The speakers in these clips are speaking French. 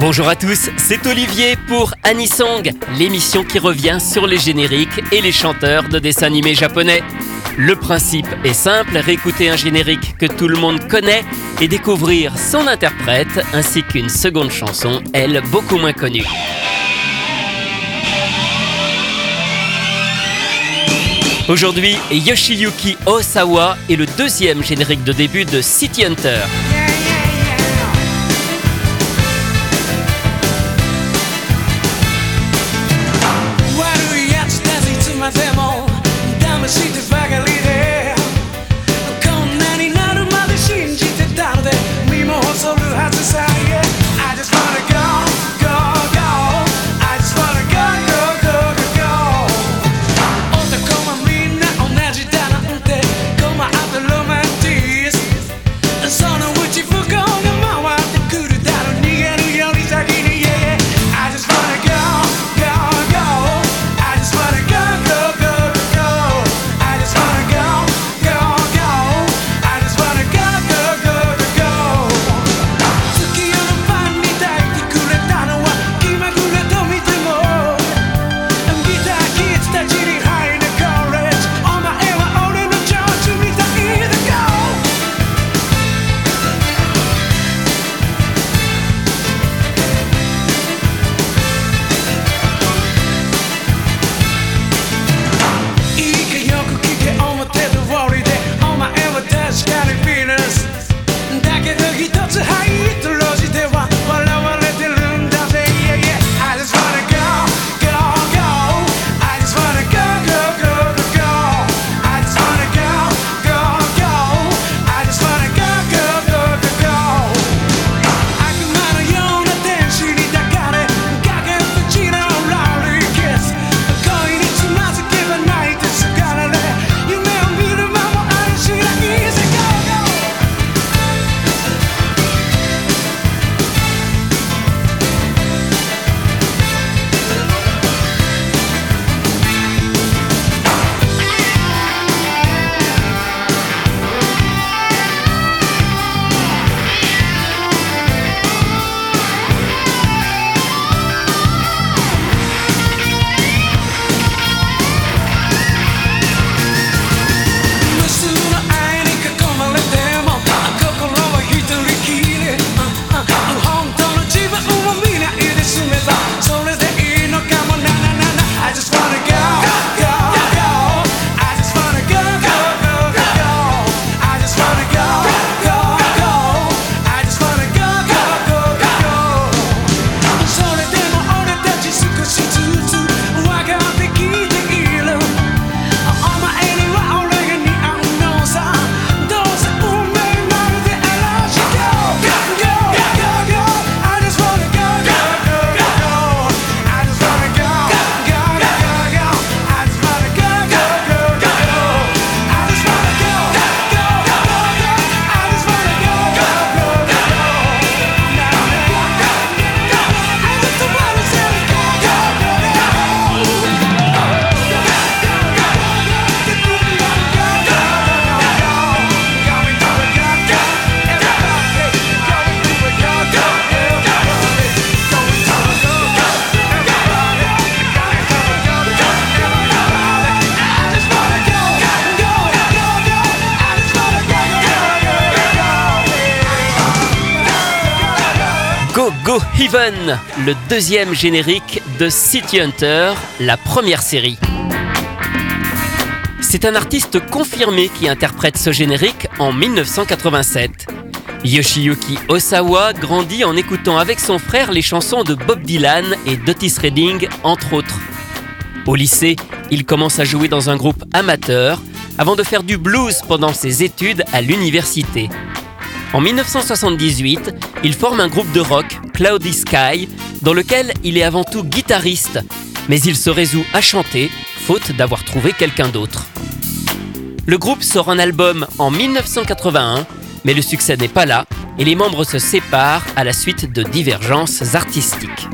Bonjour à tous, c'est Olivier pour Anisong, l'émission qui revient sur les génériques et les chanteurs de dessins animés japonais. Le principe est simple, réécouter un générique que tout le monde connaît et découvrir son interprète ainsi qu'une seconde chanson, elle beaucoup moins connue. Aujourd'hui, Yoshiyuki Osawa est le deuxième générique de début de City Hunter. Le deuxième générique de City Hunter, la première série. C'est un artiste confirmé qui interprète ce générique en 1987. Yoshiyuki Osawa grandit en écoutant avec son frère les chansons de Bob Dylan et d'Otis Redding, entre autres. Au lycée, il commence à jouer dans un groupe amateur avant de faire du blues pendant ses études à l'université. En 1978, il forme un groupe de rock, Cloudy Sky, dans lequel il est avant tout guitariste, mais il se résout à chanter, faute d'avoir trouvé quelqu'un d'autre. Le groupe sort un album en 1981, mais le succès n'est pas là, et les membres se séparent à la suite de divergences artistiques.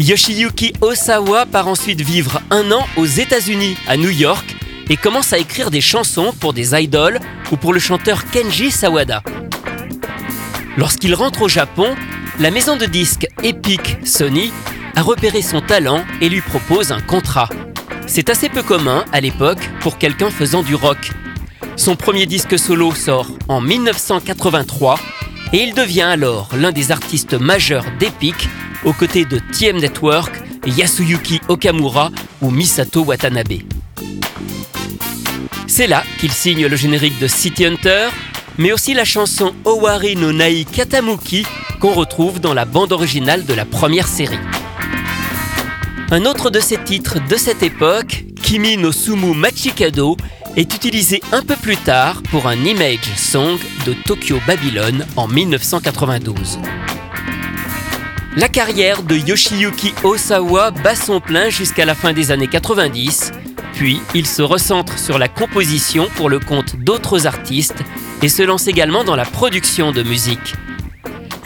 Yoshiyuki Osawa part ensuite vivre un an aux États-Unis, à New York, et commence à écrire des chansons pour des idoles ou pour le chanteur Kenji Sawada. Lorsqu'il rentre au Japon, La maison de disques Epic Sony a repéré son talent et lui propose un contrat. C'est assez peu commun à l'époque pour quelqu'un faisant du rock. Son premier disque solo sort en 1983 et il devient alors l'un des artistes majeurs d'Epic aux côtés de TM Network, Yasuyuki Okamura ou Misato Watanabe. C'est là qu'il signe le générique de City Hunter, mais aussi la chanson Owari no Nai Katamuki qu'on retrouve dans la bande originale de la première série. Un autre de ses titres de cette époque, Kimi no Sumu Machikado, est utilisé un peu plus tard pour un image song de Tokyo Babylon en 1992. La carrière de Yoshiyuki Osawa bat son plein jusqu'à la fin des années 90, puis il se recentre sur la composition pour le compte d'autres artistes et se lance également dans la production de musique.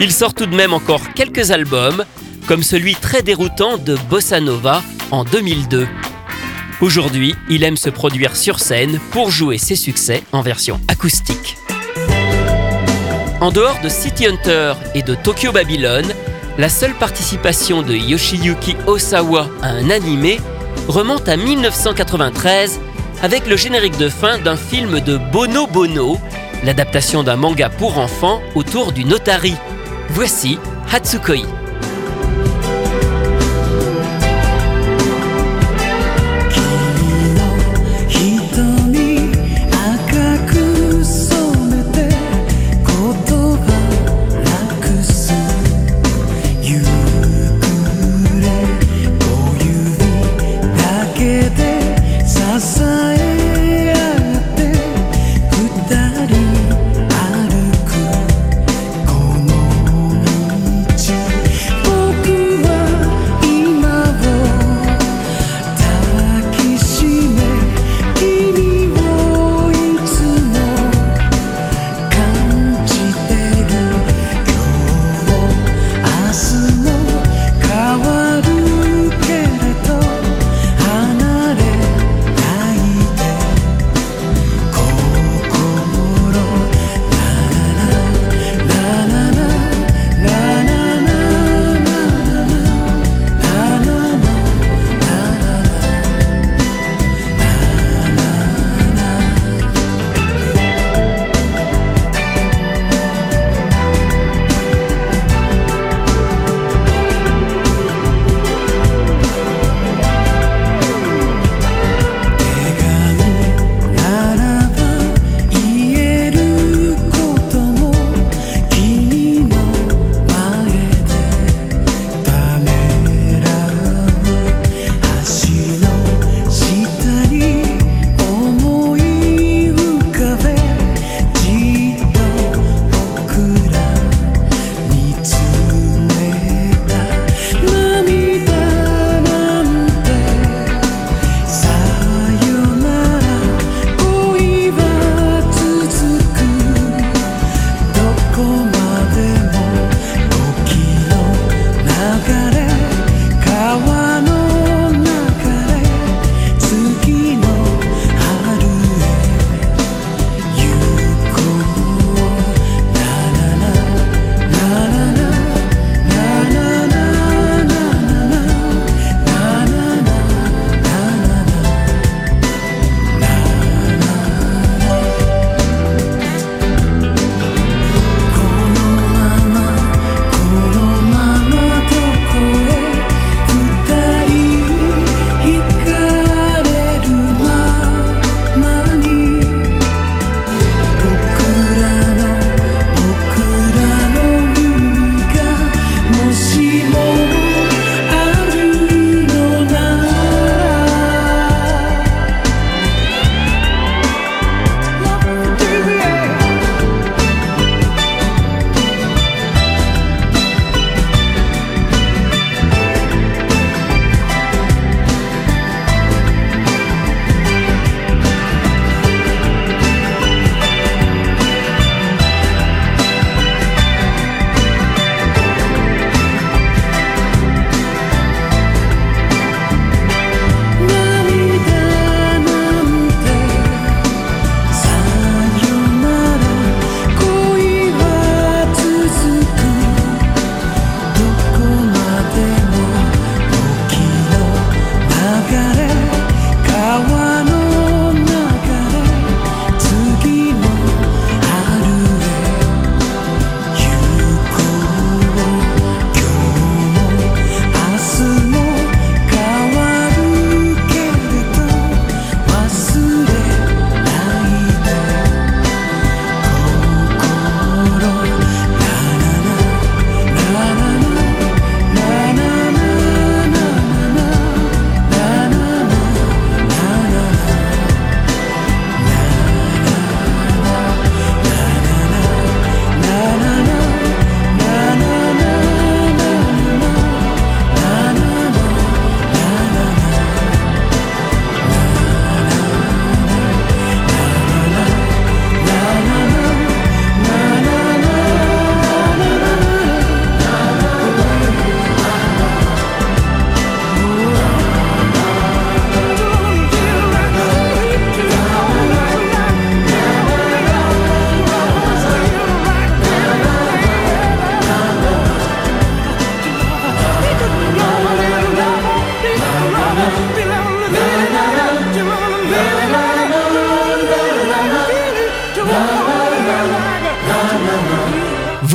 Il sort tout de même encore quelques albums, comme celui très déroutant de Bossa Nova en 2002. Aujourd'hui, il aime se produire sur scène pour jouer ses succès en version acoustique. En dehors de City Hunter et de Tokyo Babylon, la seule participation de Yoshiyuki Osawa à un animé remonte à 1993 avec le générique de fin d'un film de Bono Bono, l'adaptation d'un manga pour enfants autour du notari. Voici Hatsukoi.「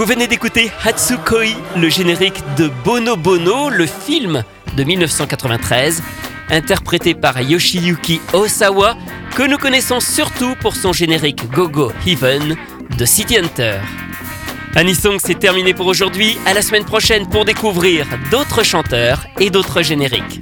venez d'écouter Hatsukoi, le générique de Bono Bono, le film de 1993, interprété par Yoshiyuki Osawa, que nous connaissons surtout pour son générique Gogo Heaven de City Hunter. Anisong, c'est terminé pour aujourd'hui. À la semaine prochaine pour découvrir d'autres chanteurs et d'autres génériques.